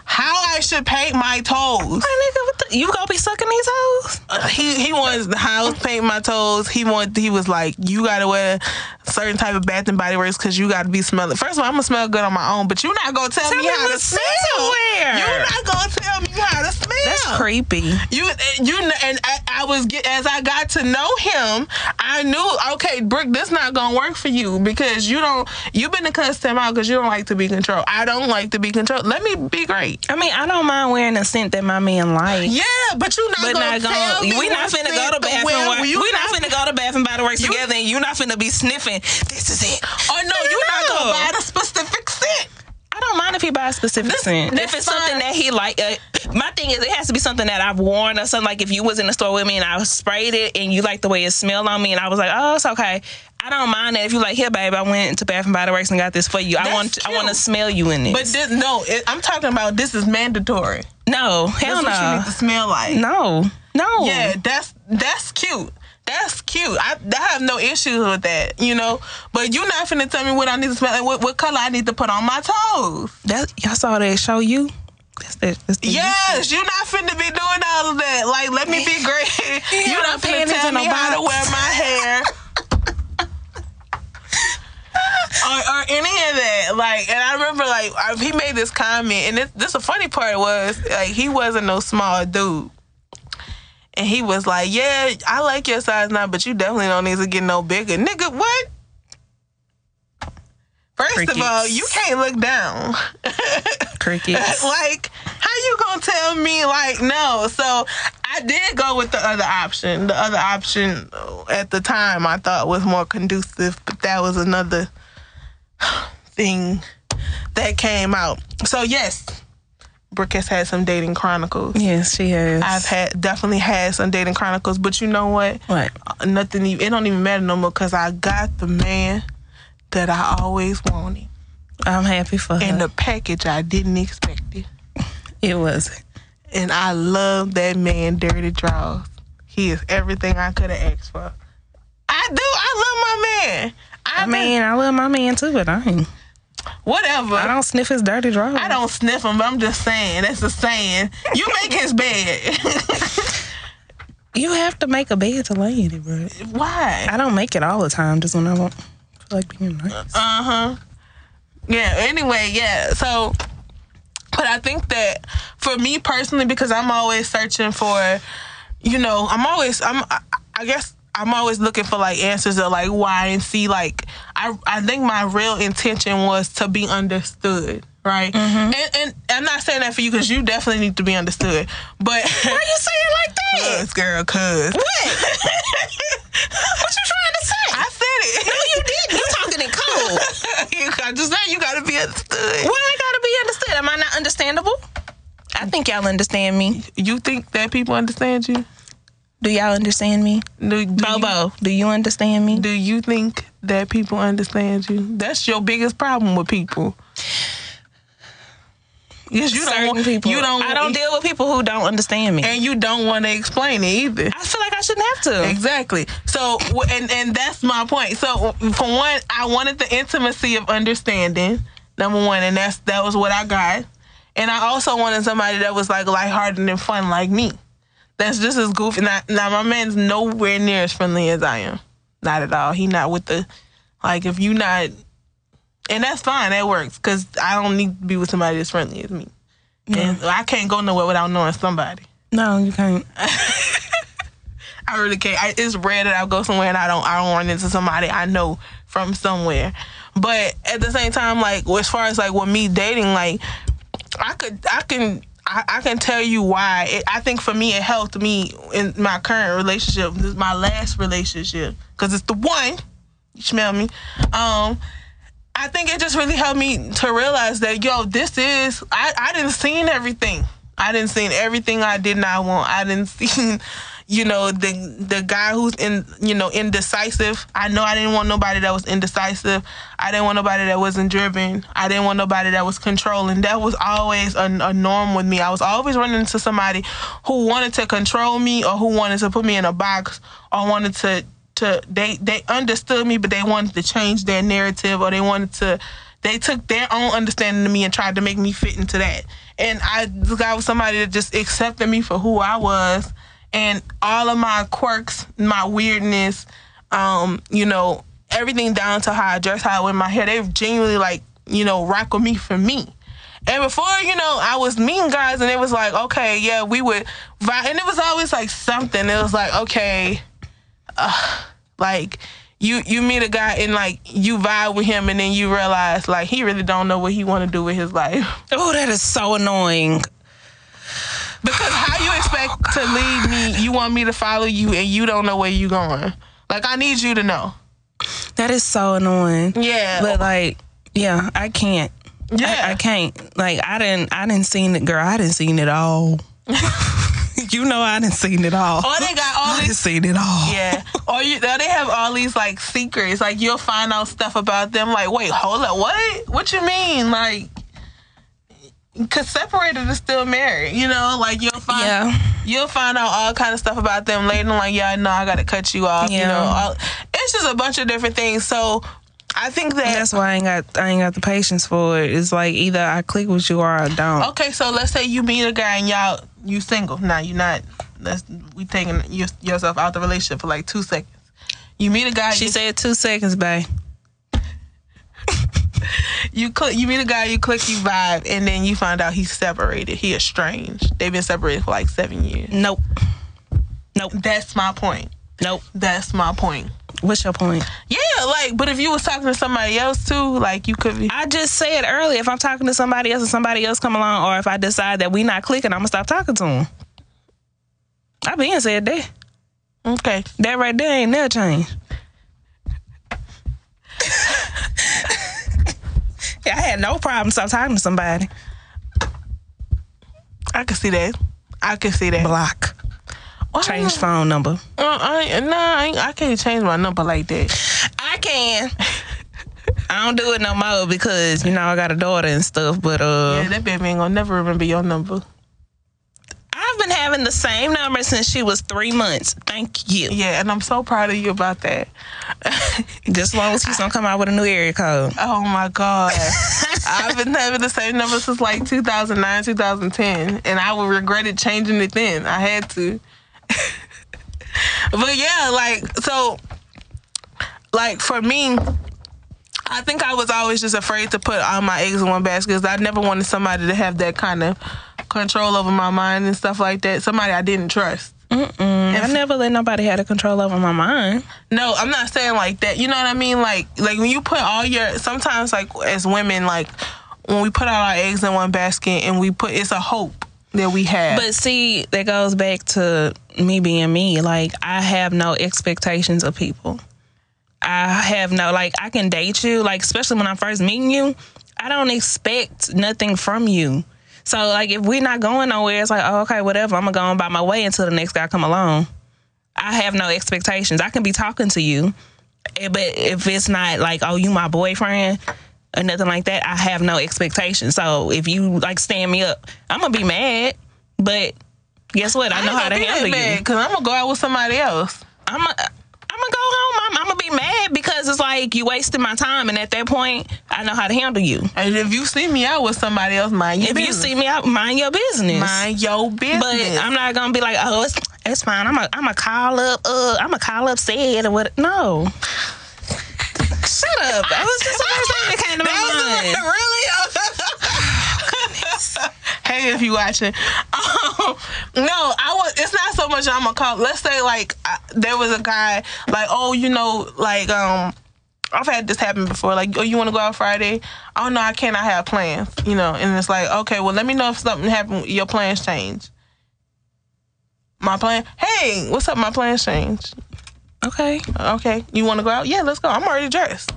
how I should paint my toes. My nigga, what the, you gonna be sucking these toes? Uh, he he wants the house paint my toes. He want he was like, you gotta wear a certain type of Bath and Body Works because you gotta be smelling. First of all, I'm gonna smell good on my own, but you're not gonna tell, Tell me me how to smell. scent. You're not gonna tell me how to smell. That's creepy. You you and I, I was get, as I got to know him, I knew okay, Brick, this not gonna work for you because you don't. You've been to cuss him out because you don't like to be controlled. I don't like to be controlled. Let me be great. I mean, I don't mind wearing a scent that my man likes. Yeah, but you not But gonna not gonna. me We not finna go to Bath and Work. You We not finna go to Bath and Body Works together, and you not finna be sniffing. This is it. Oh no, you're not gonna buy the specific scent. I don't mind if he buys a specific This- scent. If it's something that he like, uh, my thing is it has to be something that I've worn or something. Like if you was in the store with me and I sprayed it and you like the way it smelled on me and I was like, oh, it's okay. I don't mind that if you like, here, babe, I went to Bath and Body Works and got this for you. I That's want, I want to smell you in this. But this, no, it, I'm talking about this is mandatory. no, hell That's what you no, need to smell like. no, no. Yeah, that's that's cute. That's cute. I, I have no issues with that, you know. But you're not finna tell me what I need to smell and what, what color I need to put on my toes. That y'all saw that show you. That's the, that's the Yes, you're not finna be doing all of that. Like, let me be great. You're not finna tell me how to wear my hair. or, or any of that. Like, and I remember, like, he made this comment, and this, this the funny part was, like, he wasn't no small dude. And he was like, Yeah, I like your size now, but you definitely don't need to get no bigger. Nigga, what? First of all, you can't look down. crickets. like, how you gonna tell me like no? So I did go with the other option. The other option at the time I thought was more conducive, but that was another thing that came out. So yes, Brooke has had some dating chronicles. yes, she has. I've had definitely had some dating chronicles, but you know what? what? Uh, Nothing. It don't even matter no more because I got the man that I always wanted I'm happy for her. in the package I didn't expect it. it was. And I love that man, Dirty Draws. He is everything I could have asked for. I do. I love my man. I, I mean, I love my man too, but I ain't. Whatever. I don't sniff his dirty drawers. I don't sniff him, but I'm just saying. That's a saying. You make his bed. You have to make a bed to lay in it, bro. Why? I don't make it all the time, just when I want feel like being nice. Uh huh. Yeah. Anyway, yeah. So, but I think that for me personally, because I'm always searching for, you know, I'm always I'm I, I guess. I'm always looking for like answers of like why and see like I I think my real intention was to be understood, right? Mm-hmm. And and I'm not saying that for you because you definitely need to be understood. But Why are you say it like that? cuz girl, cuz What? what you trying to say? I said it. no, you didn't. You talking in code. you, I just saying you gotta be understood. Why I gotta be understood? Am I not understandable? I think y'all understand me. You think that people understand you? Do y'all understand me? Do, do you- Bobo, do you understand me? do you think that people understand you? That's your biggest problem with people. Yes, you Certain don't. people. You don't. I don't deal with people who don't understand me. and you don't want to explain it either. I feel like I shouldn't have to. Exactly. So, and and that's my point. So, for one, I wanted the intimacy of understanding. Number one, and that's that was what I got. And I also wanted somebody that was like lighthearted and fun like me. That's just as goofy. Now, now my man's nowhere near as friendly as I am. Not at all. He not with the like if you not, and that's fine. That works because I don't need to be with somebody as friendly as me. And I can't go nowhere without knowing somebody. No, you can't. I really can't. I, it's rare that I'll go somewhere and I don't I don't run into somebody I know from somewhere. But at the same time, like as far as like with me dating, like I could I can I, I can tell you why. It, I think for me it helped me in my current relationship. This is my last relationship because it's the one. You smell me? Um, I think it just really helped me to realize that yo, this is I I didn't seen everything. I didn't seen everything I did not want. I didn't seen, you know, the the guy who's in you know indecisive. I know I didn't want nobody that was indecisive. I didn't want nobody that wasn't driven. I didn't want nobody that was controlling. That was always a, a norm with me. I was always running into somebody who wanted to control me or who wanted to put me in a box or wanted to to they they understood me but they wanted to change their narrative or they wanted to they took their own understanding of me and tried to make me fit into that and i got was somebody that just accepted me for who i was and all of my quirks my weirdness um you know everything down to how i dress how i wear my hair they genuinely like you know rock with me for me and before, you know, I was meeting guys and it was like, okay, yeah, we would vibe. And it was always like something. It was like, okay, uh, like you you meet a guy and like you vibe with him and then you realize like he really don't know what he want to do with his life. Oh, that is so annoying. Because how you expect to lead me, you want me to follow you and you don't know where you going. Like I need you to know. That is so annoying. Yeah. But like, yeah, I can't. Yeah. I, I can't. Like, I didn't. I didn't seen it, girl. I didn't seen it all. you know, I didn't seen it all. or they got all I didn't these seen it all. Yeah. Or you or they have all these like secrets. Like you'll find out stuff about them like, wait, hold up, what? What you mean? Like Cause separated is still married, you know. Like you'll find, Yeah. you'll find out all kind of stuff about them later. Like, yeah, I know I gotta cut you off. You know, all, it's just a bunch of different things. So, I think that That's why I ain't got. I ain't got the patience for it. It's like either I click with you or I don't. Okay, so let's say you meet a guy and y'all you single. Now you're not. Let's we taking your, yourself out the relationship for like two seconds. You meet a guy. She said two seconds, babe. you click. You meet a guy. You click. You vibe, and then you find out he's separated. He estranged. They've been separated for like seven years. Nope. Nope. That's my point. Nope. That's my point. What's your point? Yeah, like, but if you was talking to somebody else too, like you could be. I just said earlier, if I'm talking to somebody else and somebody else come along, or if I decide that we not clicking, I'm gonna stop talking to them. I been said that. Okay. That right there ain't never changed. yeah, I had no problem stop talking to somebody. I could see that. I could see that. Block. Why Change phone number. Uh, I, nah, I, I can't change my number like that. I can. I don't do it no more because you know I got a daughter and stuff. But uh, Yeah, that baby ain't gonna never remember your number. Having the same number since she was three months. Thank you. Yeah, and I'm so proud of you about that. Just as long as she's gonna come out with a new area code. Oh my god, I've been having the same number since like 2009, 2010, and I would regret it changing it then. I had to. but yeah, like so, like for me, I think I was always just afraid to put all my eggs in one basket because I never wanted somebody to have that kind of control over my mind and stuff like that. Somebody I didn't trust. I never let nobody have the control over my mind. No, I'm not saying like that. You know what I mean? Like like when you put all your sometimes like as women like when we put all our eggs in one basket and we put it's a hope that we have. But see, that goes back to me being me. Like I have no expectations of people. I have no like I can date you, like especially when I'm first meeting you, I don't expect nothing from you. So like if we're not going nowhere, it's like, oh, okay, whatever. I'm gonna go on by my way until the next guy come along. I have no expectations. I can be talking to you, eh, but if it's not like, oh, you my boyfriend or nothing like that, I have no expectations. So if you like stand me up, I'm gonna be mad. But guess what? I know how to handle you. because I'm gonna go out with somebody else. I'm a, I'm gonna go home. I'm, I'm gonna be mad because it's like you wasted my time, and at that point, I know how to handle you. And if you see me out with somebody else, mind your If you business. see me out, mind your business. mind your business. But I'm not gonna be like, oh, it's it's fine. I'm a I'm a call up. Uh, I'm a call up said or what? No. Shut up. That was just the first thing that came to my mind. really? hey, if you watching. Um, no, I was. It's not so much I'm gonna call. Let's say like I, there was a guy like, oh, you know, like um. I've had this happen before. Like, oh, you want to go out Friday? Oh no, I can't. I have plans. You know, and it's like, okay, well, let me know if something happened. Your plans change. My plan. Hey, what's up? My plans change. Okay. Okay, you want to go out? Yeah, let's go. I'm already dressed.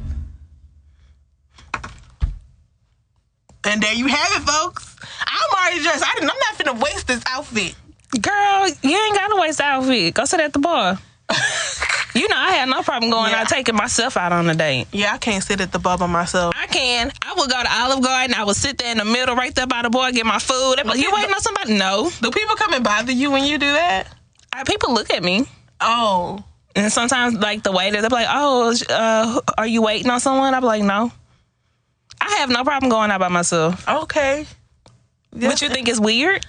And there you have it, folks. I'm already dressed. I didn't, I'm not finna waste this outfit. Girl, you ain't got to waste the outfit. Go sit at the bar. you know, I had no problem going Yeah. out taking myself out on a date. Yeah, I can't sit at the bar by myself. I can. I would go to Olive Garden. I would sit there in the middle, right there by the bar, get my food. Like, you waiting on somebody? No. Do people come and bother you when you do that? I, people look at me. Oh, And sometimes, like the waiter, they're like, "Oh, uh, are you waiting on someone?" I'm like, "No." I have no problem going out by myself. okay. But you think it's weird?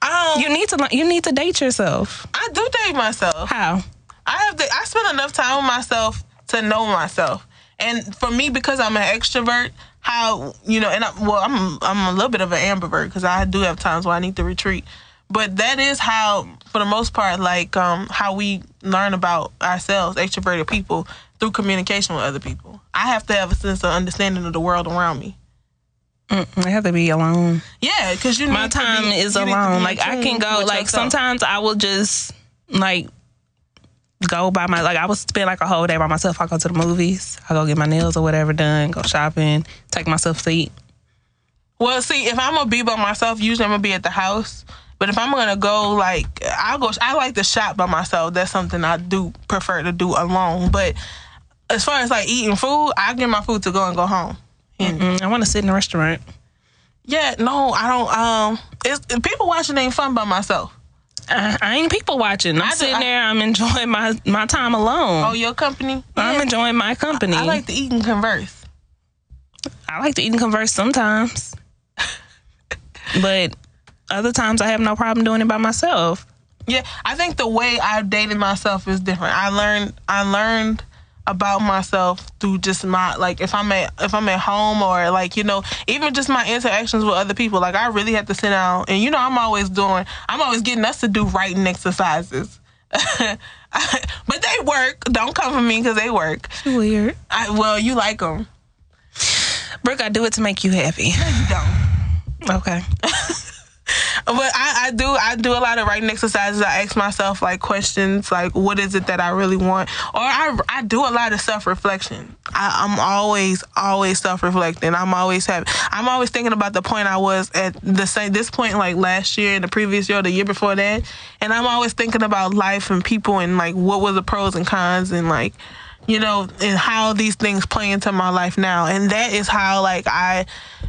Um, You need to you need to date yourself. I do date myself. How? I have to. I spend enough time with myself to know myself. And for me, because I'm an extrovert, how you know, and I, well, I'm I'm a little bit of an ambivert because I do have times where I need to retreat. But that is how, for the most part, like um, how we learn about ourselves, extroverted people, through communication with other people. I have to have a sense of understanding of the world around me. I have to be alone. Yeah, because you My time be- is you need to be alone. Like I can go. Like yourself. sometimes I will just like go by my like I would spend like a whole day by myself. I go to the movies. I go get my nails or whatever done. Go shopping. Take myself to eat. Well, see, if I'm gonna be by myself, usually I'm gonna be at the house. But if I'm gonna go, like, I'll go. I like to shop by myself. That's something I do prefer to do alone. But as far as like eating food, I get my food to go and go home. And Mm, I want to sit in a restaurant. yeah, no, I don't. Um, it's people watching ain't fun by myself. I, I ain't people watching. I'm I do- sitting I- there. I'm enjoying my my time alone. Oh, your company? I'm Yeah. enjoying my company. I like to eat and converse. I like to eat and converse sometimes, but other times I have no problem doing it by myself. Yeah, I think the way I've dated myself is different. I learned I learned about myself through just my like if I'm at if I'm at home or like you know even just my interactions with other people. Like I really have to sit down and you know I'm always doing I'm always getting us to do writing exercises. but they work. Don't come for me because they work. Weird, I, well, you like them. Brooke. I do it to make you happy. You don't. Okay. But I, I do I do a lot of writing exercises. I ask myself like questions like what is it that I really want? Or I I do a lot of self reflection. I'm always always self reflecting. I'm always having I'm always thinking about the point I was at the same this point like last year and the previous year, the year before that. And I'm always thinking about life and people and like what were the pros and cons and like you know, and how these things play into my life now. And that is how like I,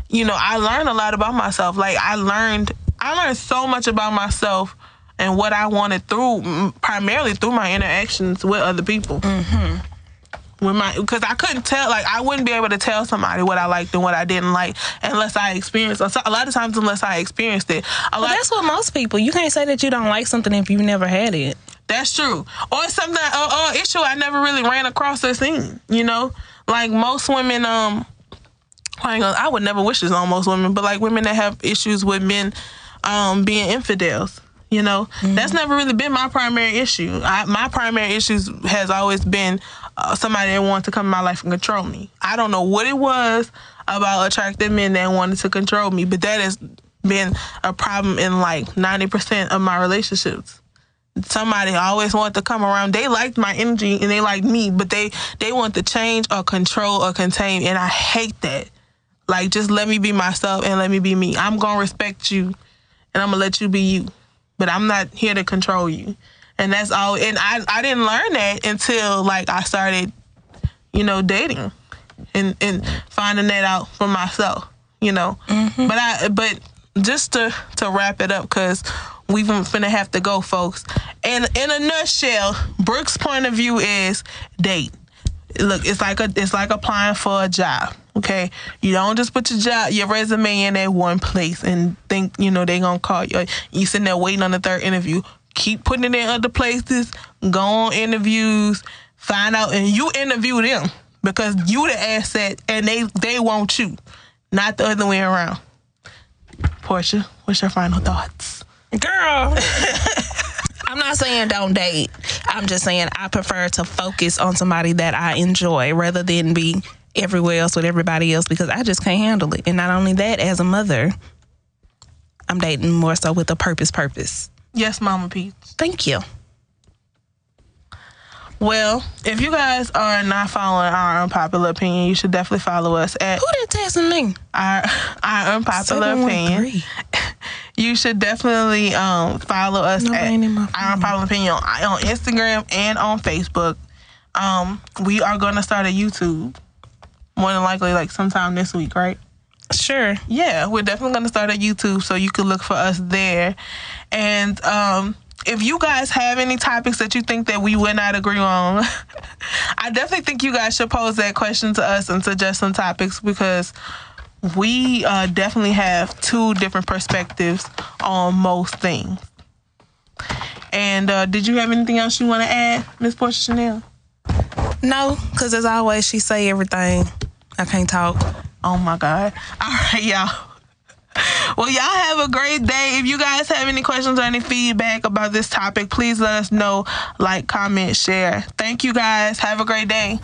you know, I learned a lot about myself. Like I learned, I learned so much about myself and what I wanted through, primarily through my interactions with other people. Mm-hmm. With my, because I couldn't tell, like I wouldn't be able to tell somebody what I liked and what I didn't like unless I experienced. A lot of times, unless I experienced it. Well, that's what most people. You can't say that you don't like something if you've never had it. That's true. Or something, or, or issue I never really ran across or seen. You know, like most women, um, I, I would never wish this on most women, but like women that have issues with men, um, being infidels. You know, that's never really been my primary issue. I, my primary issues has always been uh, somebody that wanted to come in my life and control me. I don't know what it was about attractive men that wanted to control me, but that has been a problem in like ninety percent of my relationships somebody always wanted to come around. They liked my energy and they liked me, but they they want to change or control or contain, and I hate that. Like, just let me be myself and let me be me. I'm gonna respect you, and I'm gonna let you be you, but I'm not here to control you. And that's all. And I I didn't learn that until like I started, you know, dating, and and finding that out for myself. You know, mm-hmm. but I but just to to wrap it up because we finna have to go, folks. And in a nutshell, Brooke's point of view is date. Look, it's like a it's like applying for a job. Okay, you don't just put your job your resume in at one place and think you know they gonna call you. You sitting there waiting on the third interview. Keep putting it in other places. Go on interviews. Find out and you interview them because you the asset and they they want you, not the other way around. Portia, what's your final thoughts? Girl. I'm not saying don't date. I'm just saying I prefer to focus on somebody that I enjoy rather than be everywhere else with everybody else because I just can't handle it. And not only that, as a mother, I'm dating more so with a purpose purpose. Yes, Mama Peach. Thank you. Well, if you guys are not following our unpopular opinion, you should definitely follow us at Who that texting me? our our unpopular opinion. You should definitely um, follow us No, at our unpopular opinion on, on Instagram and on Facebook. Um, we are going to start a YouTube more than likely like sometime this week, right? Sure. Yeah, we're definitely going to start a YouTube so you can look for us there. And um, if you guys have any topics that you think that we would not agree on, I definitely think you guys should pose that question to us and suggest some topics because we uh, definitely have two different perspectives on most things. And uh, did you have anything else you want to add, Miss Portia Chanel? No, because as always, she say everything. I can't talk. Oh my God. All right, y'all. Well, y'all have a great day. If you guys have any questions or any feedback about this topic, please let us know. Like, comment, share. Thank you guys. Have a great day.